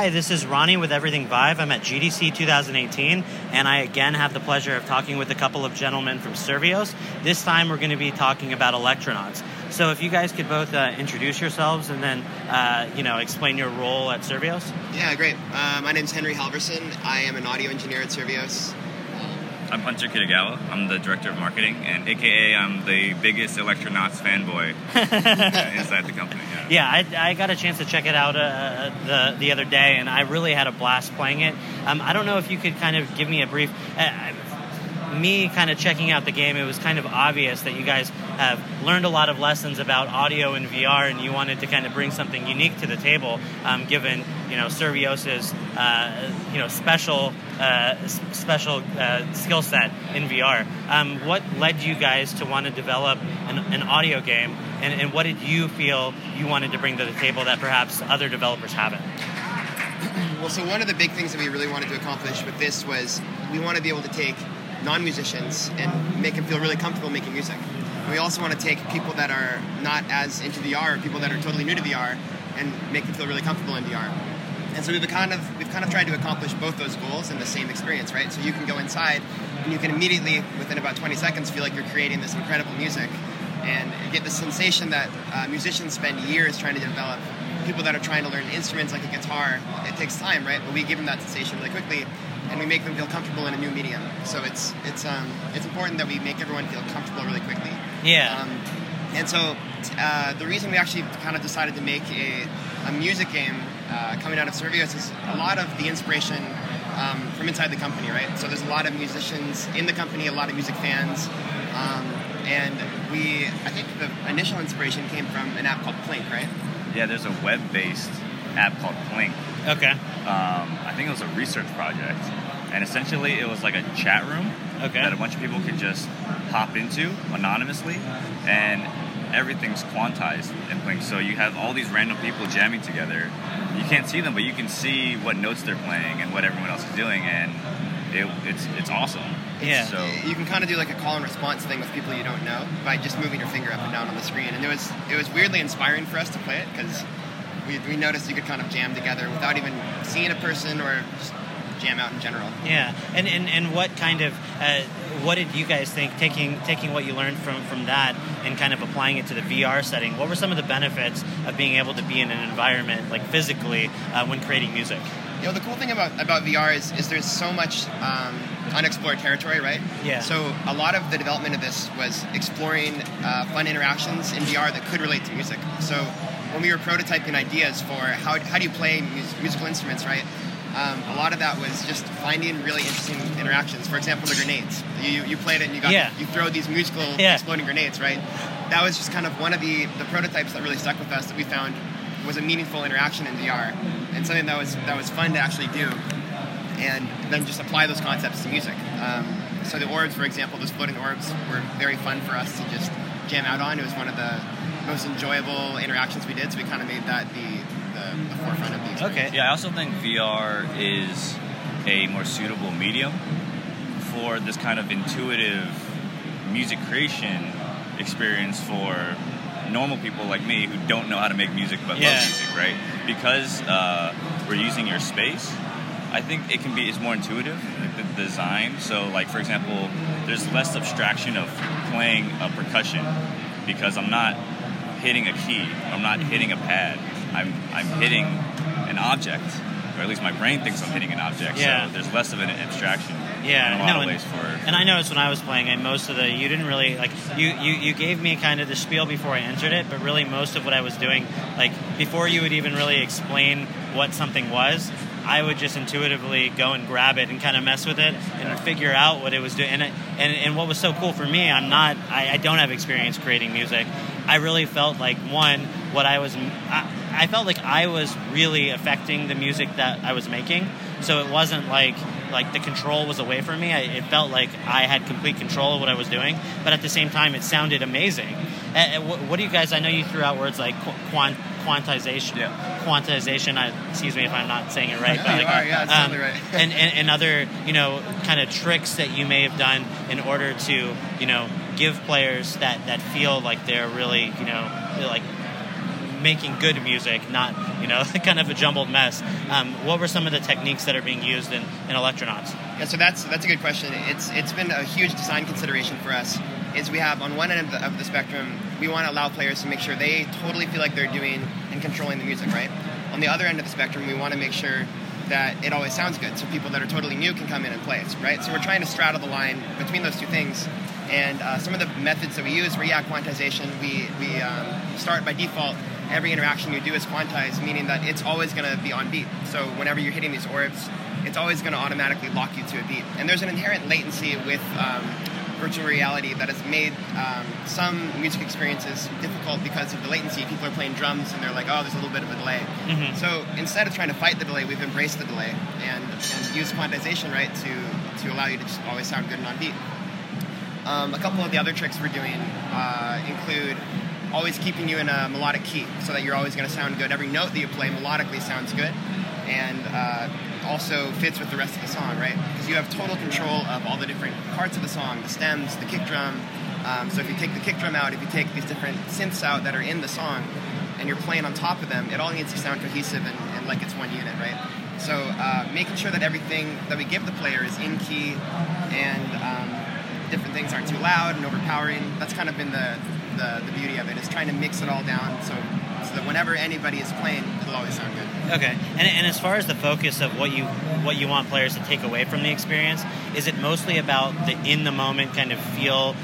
Hi, this is Ronnie with Everything Vive. I'm at GDC 2018, and I again have the pleasure of talking with a couple of gentlemen from Survios. This time we're going to be talking about Electronauts. So if you guys could both uh, introduce yourselves and then, uh, you know, explain your role at Survios. Yeah, great. Uh, my name's Henry Halverson. I am an audio engineer at Survios. I'm Hunter Kitagawa. I'm the director of marketing, and AKA I'm the biggest Electronauts fanboy inside the company. Yeah, yeah I, I, got a chance to check it out uh, the the other day, and I really had a blast playing it. Um, I don't know if you could kind of give me a brief. Uh, me kind of checking out the game, it was kind of obvious that you guys have learned a lot of lessons about audio and VR, and you wanted to kind of bring something unique to the table, um, given you know Survios's uh, you know special uh, special uh, skill set in VR. Um, what led you guys to want to develop an, an audio game, and, and what did you feel you wanted to bring to the table that perhaps other developers haven't? Well, so one of the big things that we really wanted to accomplish with this was we want to be able to take non-musicians and make them feel really comfortable making music. we also want to take people that are not as into VR, people that are totally new to VR, and make them feel really comfortable in VR. And so we've kind of we've kind of tried to accomplish both those goals in the same experience, right? So you can go inside and you can immediately, within about 20 seconds, feel like you're creating this incredible music, and get the sensation that uh, musicians spend years trying to develop. People that are trying to learn instruments like a guitar, it takes time, right? But we give them that sensation really quickly, and we make them feel comfortable in a new medium. So it's it's um, it's important that we make everyone feel comfortable really quickly. Yeah. Um, and so uh, the reason we actually kind of decided to make a, a music game uh, coming out of Survios is a lot of the inspiration um, from inside the company, right? So there's a lot of musicians in the company, a lot of music fans, um, and we I think the initial inspiration came from an app called Plink, right? Yeah, there's a web-based app called Plink. Okay. Um, I think it was a research project, and essentially it was like a chat room okay. that a bunch of people could just hop into anonymously, and everything's quantized in Plink. So you have all these random people jamming together. You can't see them, but you can see what notes they're playing and what everyone else is doing, and it, it's it's awesome. Yeah. So you can kind of do like a call and response thing with people you don't know by just moving your finger up and down on the screen, and it was it was weirdly inspiring for us to play it because we, we noticed you could kind of jam together without even seeing a person or just jam out in general. Yeah, and and, and what kind of uh, what did you guys think taking taking what you learned from from that and kind of applying it to the VR setting? What were some of the benefits of being able to be in an environment like physically uh, when creating music? You know, the cool thing about about VR is is there's so much. Um, unexplored territory, right? Yeah. So a lot of the development of this was exploring uh, fun interactions in VR that could relate to music. So when we were prototyping ideas for how, how do you play mus- musical instruments, right? Um, a lot of that was just finding really interesting interactions. For example, the grenades. You, you played it and you got yeah. you throw these musical yeah. exploding grenades, right? That was just kind of one of the, the prototypes that really stuck with us that we found was a meaningful interaction in VR and something that was that was fun to actually do, and then just apply those concepts to music. Um, so the orbs, for example, those floating orbs were very fun for us to just jam out on. It was one of the most enjoyable interactions we did. So we kind of made that the, the, the forefront of the experience. Okay. Yeah, I also think VR is a more suitable medium for this kind of intuitive music creation experience for normal people like me who don't know how to make music but Yeah. love music, right? Because uh, we're using your space, I think it can be it's more intuitive, like the design. So, like for example, there's less abstraction of playing a percussion because I'm not hitting a key. I'm not hitting a pad. I'm I'm hitting an object, or at least my brain thinks I'm hitting an object. Yeah. So there's less of an abstraction. Yeah, in a lot no, of and- ways for. And I noticed when I was playing it, most of the you didn't really like you, you you gave me kind of the spiel before I entered it, but really most of what I was doing, like before you would even really explain what something was, I would just intuitively go and grab it and kind of mess with it and figure out what it was doing. And it, and and what was so cool for me, I'm not, I, I don't have experience creating music. I really felt like one, what I was, I, I felt like I was really affecting the music that I was making. So it wasn't like like the control was away from me. I, it felt like I had complete control of what I was doing, but at the same time, it sounded amazing. Uh, uh, what, what do you guys? I know you threw out words like qu- quant, quantization. Yeah. Quantization. I, excuse me if I'm not saying it right. But you like, are, yeah, it's totally right. and, and and other you know kind of tricks that you may have done in order to you know give players that that feel like they're really you know like making good music, not you know kind of a jumbled mess. Um, what were some of the techniques that are being used in, in Electronauts? Yeah, so that's that's a good question. It's it's been a huge design consideration for us. Is we have on one end of the, of the spectrum, we want to allow players to make sure they totally feel like they're doing and controlling the music, right? On the other end of the spectrum, we want to make sure that it always sounds good, so people that are totally new can come in and play it, right? So we're trying to straddle the line between those two things. And uh, some of the methods that we use yeah, quantization. We we um, start by default. Every interaction you do is quantized, meaning that it's always going to be on beat. So whenever you're hitting these orbs, it's always going to automatically lock you to a beat. And there's an inherent latency with um, virtual reality that has made um, some music experiences difficult because of the latency. People are playing drums and they're like, oh, there's a little bit of a delay. Mhm. So instead of trying to fight the delay, we've embraced the delay and, and use quantization, right, to, to allow you to just always sound good and on beat. Um, a couple of the other tricks we're doing uh, include always keeping you in a melodic key so that you're always going to sound good. Every note that you play melodically sounds good and uh, also fits with the rest of the song, right? Because you have total control of all the different parts of the song the stems, the kick drum. Um, so if you take the kick drum out, if you take these different synths out that are in the song and you're playing on top of them, it all needs to sound cohesive and, and like it's one unit, right? So uh, making sure that everything that we give the player is in key and um, different things aren't too loud and overpowering. That's kind of been the, the, the beauty of it is trying to mix it all down. So so that whenever anybody is playing, it'll always sound good. Okay, and, and as far as the focus of what you what you want players to take away from the experience, is it mostly about the in the moment kind of feel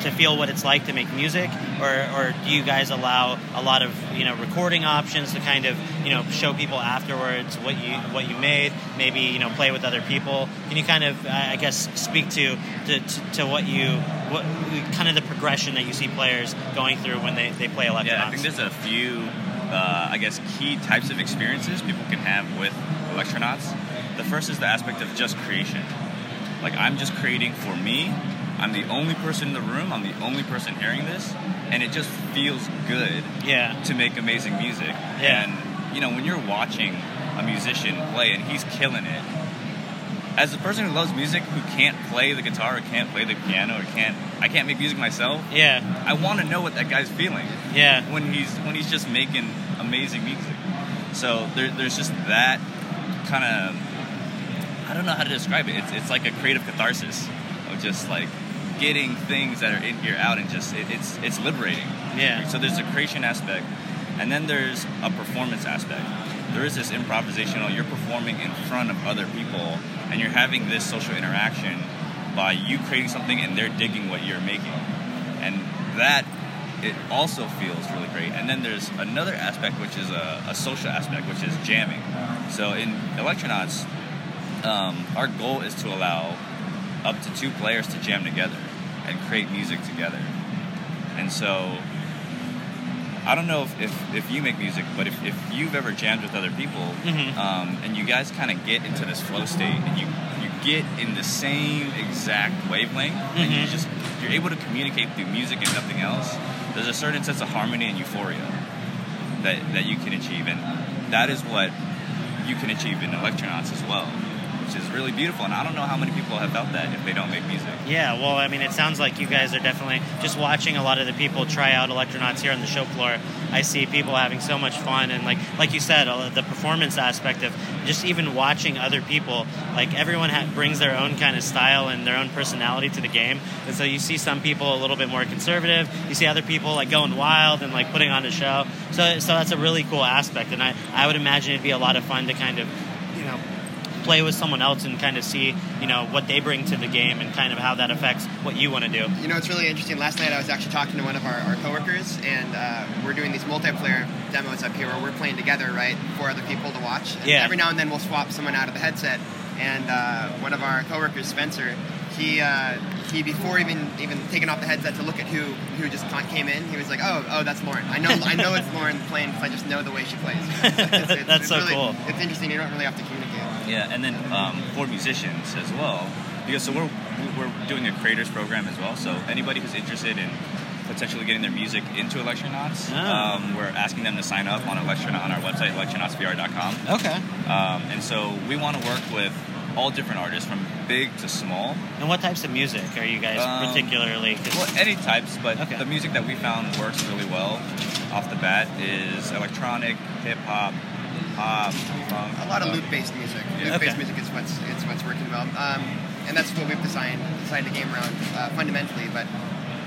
to feel what it's like to make music, or, or do you guys allow a lot of you know recording options to kind of you know show people afterwards what you what you made, maybe you know play with other people? Can you kind of I I guess speak to to, to, to what you what kind of the progression that you see players going through when they, they play Electronauts? Yeah, I think there's a few, uh, I guess, key types of experiences people can have with Electronauts. The first is the aspect of just creation. Like, I'm just creating for me. I'm the only person in the room. I'm the only person hearing this. And it just feels good yeah. to make amazing music. Yeah. And, you know, when you're watching a musician play and he's killing it, as a person who loves music, who can't play the guitar or can't play the piano or can't, I can't make music myself. Yeah. I want to know what that guy's feeling Yeah. when he's when he's just making amazing music. So there, there's just that kind of I don't know how to describe it. It's it's like a creative catharsis of just like getting things that are in here out and just it, it's it's liberating. Yeah. So there's a creation aspect, and then there's a performance aspect. There is this improvisational. You're performing in front of other people, and you're having this social interaction by you creating something and they're digging what you're making, and that it also feels really great. And then there's another aspect, which is a, a social aspect, which is jamming. So in Electronauts, um, our goal is to allow up to two players to jam together and create music together. And so I don't know if, if, if you make music, but if, if you've ever jammed with other people Mhm. um, and you guys kind of get into this flow state and you, you get in the same exact wavelength and you Mhm. just you're able to communicate through music and nothing else, there's a certain sense of harmony and euphoria that, that you can achieve. And that is what you can achieve in Electronauts as well, which is really beautiful. And I don't know how many people have felt that if they don't make music. Yeah, well, I mean, it sounds like you guys are definitely just watching a lot of the people try out Electronauts here on the show floor. I see people having so much fun, and like like you said, the performance aspect of just even watching other people. Like everyone ha- brings their own kind of style and their own personality to the game, and so you see some people a little bit more conservative. You see other people like going wild and like putting on a show. So so that's a really cool aspect, and I I would imagine it'd be a lot of fun to kind of play with someone else and kind of see, you know, what they bring to the game and kind of how that affects what you want to do. You know, it's really interesting. Last night I was actually talking to one of our, our coworkers, and uh, we're doing these multiplayer demos up here where we're playing together, right, for other people to watch. And Yeah. Every now and then we'll swap someone out of the headset, and uh, one of our coworkers, Spencer, he uh, he before even even taking off the headset to look at who who just came in, he was like, oh oh that's Lauren. I know I know it's Lauren playing because I just know the way she plays. It's- it's- That's it's so really- cool. It's interesting. You don't really have to communicate. Yeah, and then um, for musicians as well, because so we're we're doing a creators program as well. So anybody who's interested in potentially getting their music into Electronauts, Oh. um, we're asking them to sign up on Electronaut on our website electronautsvr.com. Okay. Um, and so we want to work with all different artists from big to small. And what types of music are you guys Um, particularly? 'cause- Well, any types, but Okay. the music that we found works really well off the bat is electronic, hip hop, pop, funk. a lot of loop-based music. Yeah. Loop-based Okay. music is what's it's what's working well, um, and that's what we've designed designed the game around uh, fundamentally. But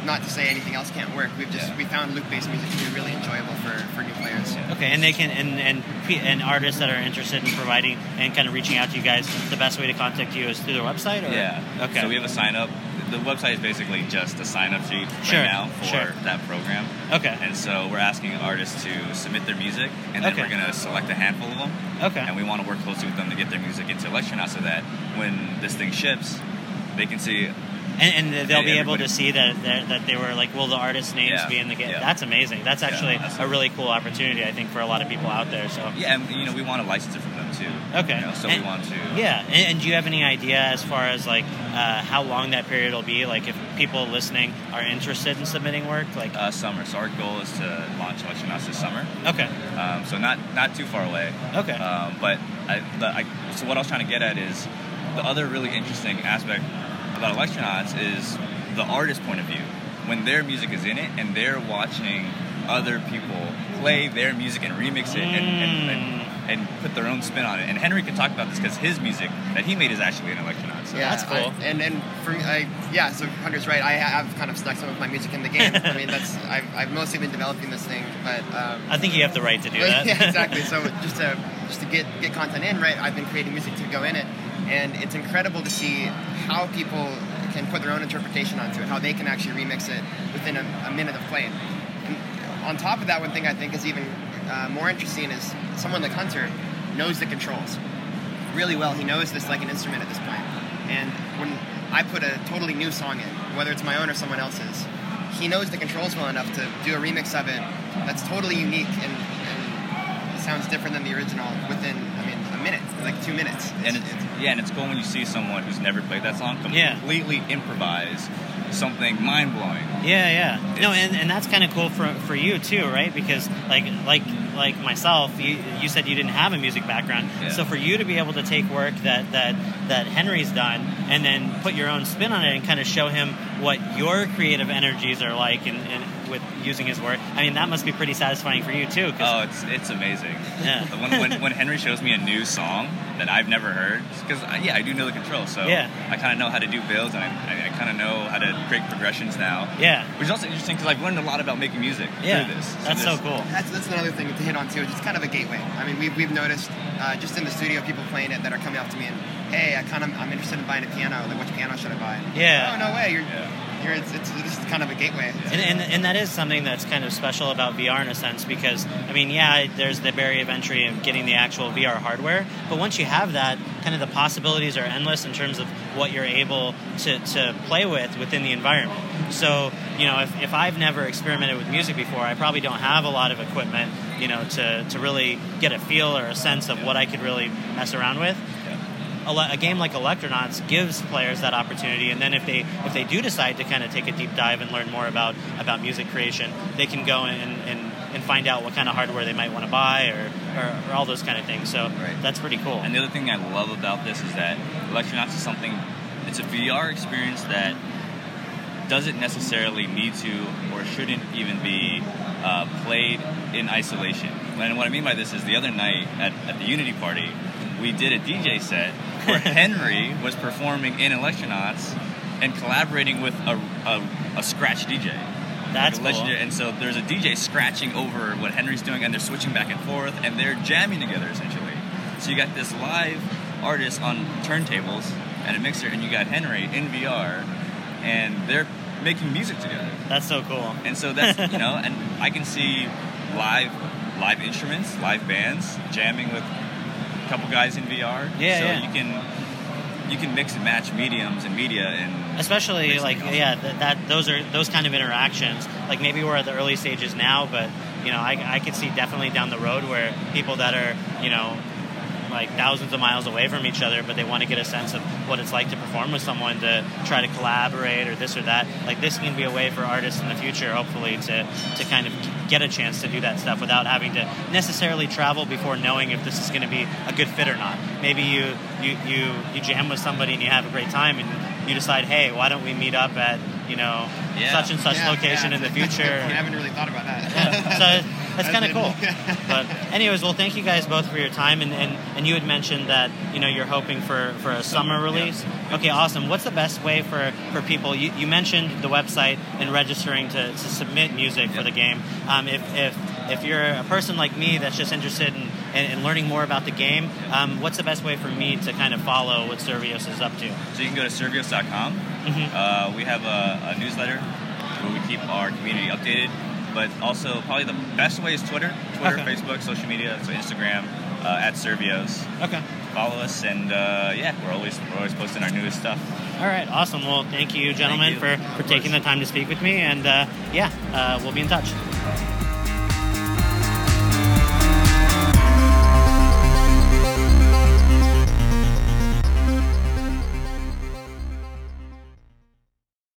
not to say anything else can't work. We've just Yeah. we found loop-based music to be really enjoyable for, for new players. Okay, and they can and and and artists that are interested in providing and kind of reaching out to you guys. The best way to contact you is through their website. Or? Yeah. Okay. So we have a sign up. The website is basically just a sign up sheet Sure, right now for sure. that program. Okay. And so we're asking artists to submit their music, and then Okay. we're going to select a handful of them. Okay. And we want to work closely with them to get their music into Electronaut so that when this thing ships, they can see And, and they'll be able to see that, that they were like, will the artist names Yeah, be in the game? yeah. That's amazing. That's Yeah, actually that's- a really cool opportunity, I think, for a lot of people out there. So Yeah, and you know, we want to license it from them too. Okay. You know, so And- we want to. yeah, and, and do you have any idea as far as like uh, how long that period will be? Like if people listening are interested in submitting work, like Uh, summer. So our goal is to launch Election Electronauts this summer. okay, Um, so not not too far away. okay, Um, but I, the, I, so what I was trying to get at is the other really interesting aspect about Electronauts is the artist point of view. When their music is in it and they're watching other people play their music and remix it and, and, and, and put their own spin on it. And Henry can talk about this because his music that he made is actually in Electronauts. So Yeah, That's cool. I- and and for me, I, yeah, so Hunter's right. I have kind of stuck some of my music in the game. I mean, that's I've, I've mostly been developing this thing, but um, I think you have the right to do that. yeah, exactly. So just to just to get get content in, right? I've been creating music to go in it, and it's incredible to see how people can put their own interpretation onto it, how they can actually remix it within a, a minute of playing. On top of that, one thing I think is even uh, more interesting is someone like Hunter knows the controls really well. He knows this like an instrument at this point. And when I put a totally new song in, whether it's my own or someone else's, he knows the controls well enough to do a remix of it that's totally unique and, and sounds different than the original within, a minute, like two minutes. and It's- it's, yeah, and it's cool when you see someone who's never played that song Yeah. completely improvise something mind blowing. Yeah, yeah. No, and, and that's kind of cool for, for you too, right? Because like like like myself, you, you said you didn't have a music background, Yeah. so for you to be able to take work that that that Henry's done and then put your own spin on it and kind of show him what your creative energies are like and, and with using his work, I mean that must be pretty satisfying for you too. 'cause- Oh, it's it's amazing. Yeah. when, when, when Henry shows me a new song that I've never heard, because yeah, I do know the controls, so Yeah. I kind of know how to do builds and I, I, I kind of know how to create progressions now. yeah, Which is also interesting because I've learned a lot about making music yeah, through this. that's so cool. That's, that's another thing to hit on too. It's kind of a gateway. I mean, we've, we've noticed uh, just in the studio people playing it that are coming up to me and, hey, I kind of I'm interested in buying a piano. Like, which piano should I buy? Yeah. Oh no way. You're, Yeah. It's, it's this is kind of a gateway. And, and, and that is something that's kind of special about VR in a sense because, I mean, yeah, there's the barrier of entry of getting the actual VR hardware, but once you have that, kind of the possibilities are endless in terms of what you're able to, to play with within the environment. So, you know, if, if I've never experimented with music before, I probably don't have a lot of equipment, you know, to, to really get a feel or a sense of what I could really mess around with a, game like Electronauts gives players that opportunity, and then if they if they do decide to kind of take a deep dive and learn more about about music creation, they can go and and, and find out what kind of hardware they might want to buy or, or, or all those kind of things. So Right. that's pretty cool. And the other thing I love about this is that Electronauts is something, it's a VR experience that doesn't necessarily need to or shouldn't even be uh, played in isolation. And what I mean by this is the other night at, at the Unity party, we did a DJ set where Henry was performing in Electronauts and collaborating with a, a, a scratch DJ. That's Like cool. And so there's a DJ scratching over what Henry's doing, and they're switching back and forth, and they're jamming together essentially. So you got this live artist on turntables and a mixer, and you got Henry in VR, and they're making music together. That's so cool. And so that's you know, and I can see live live instruments, live bands jamming with couple guys in VR. Yeah, so yeah. you can you can mix and match mediums and media and Especially like yeah, that, that those are those kind of interactions. Like maybe we're at the early stages now, but you know, I, I could see definitely down the road where people that are you know like thousands of miles away from each other, but they want to get a sense of what it's like to perform with someone to try to collaborate or this or that. Like this can be a way for artists in the future, hopefully, to to kind of get a chance to do that stuff without having to necessarily travel before knowing if this is going to be a good fit or not. Maybe you you you you jam with somebody and you have a great time and you decide, hey, why don't we meet up at you know Yeah. such and such Yeah, location yeah. in the future? I haven't really thought about that. So that's kind of cool. But anyways, well, thank you guys both for your time. And, and, and you had mentioned that you know you're hoping for, for a summer release. Okay, awesome. What's the best way for, for people? You, you mentioned the website and registering to, to submit music for the game. Um, if, if if you're a person like me that's just interested in, in, in learning more about the game, um, what's the best way for me to kind of follow what Survios is up to? So you can go to survios.com. Mhm. Uh, we have a, a newsletter where we keep our community updated. But also, probably the best way is Twitter, Twitter, Okay. Facebook, social media, so Instagram uh, at Survios. Okay. Follow us, and uh, yeah, we're always we're always posting our newest stuff. All right, awesome. Well, thank you, gentlemen, you. for, for taking the time to speak with me. And uh, yeah, uh, we'll be in touch.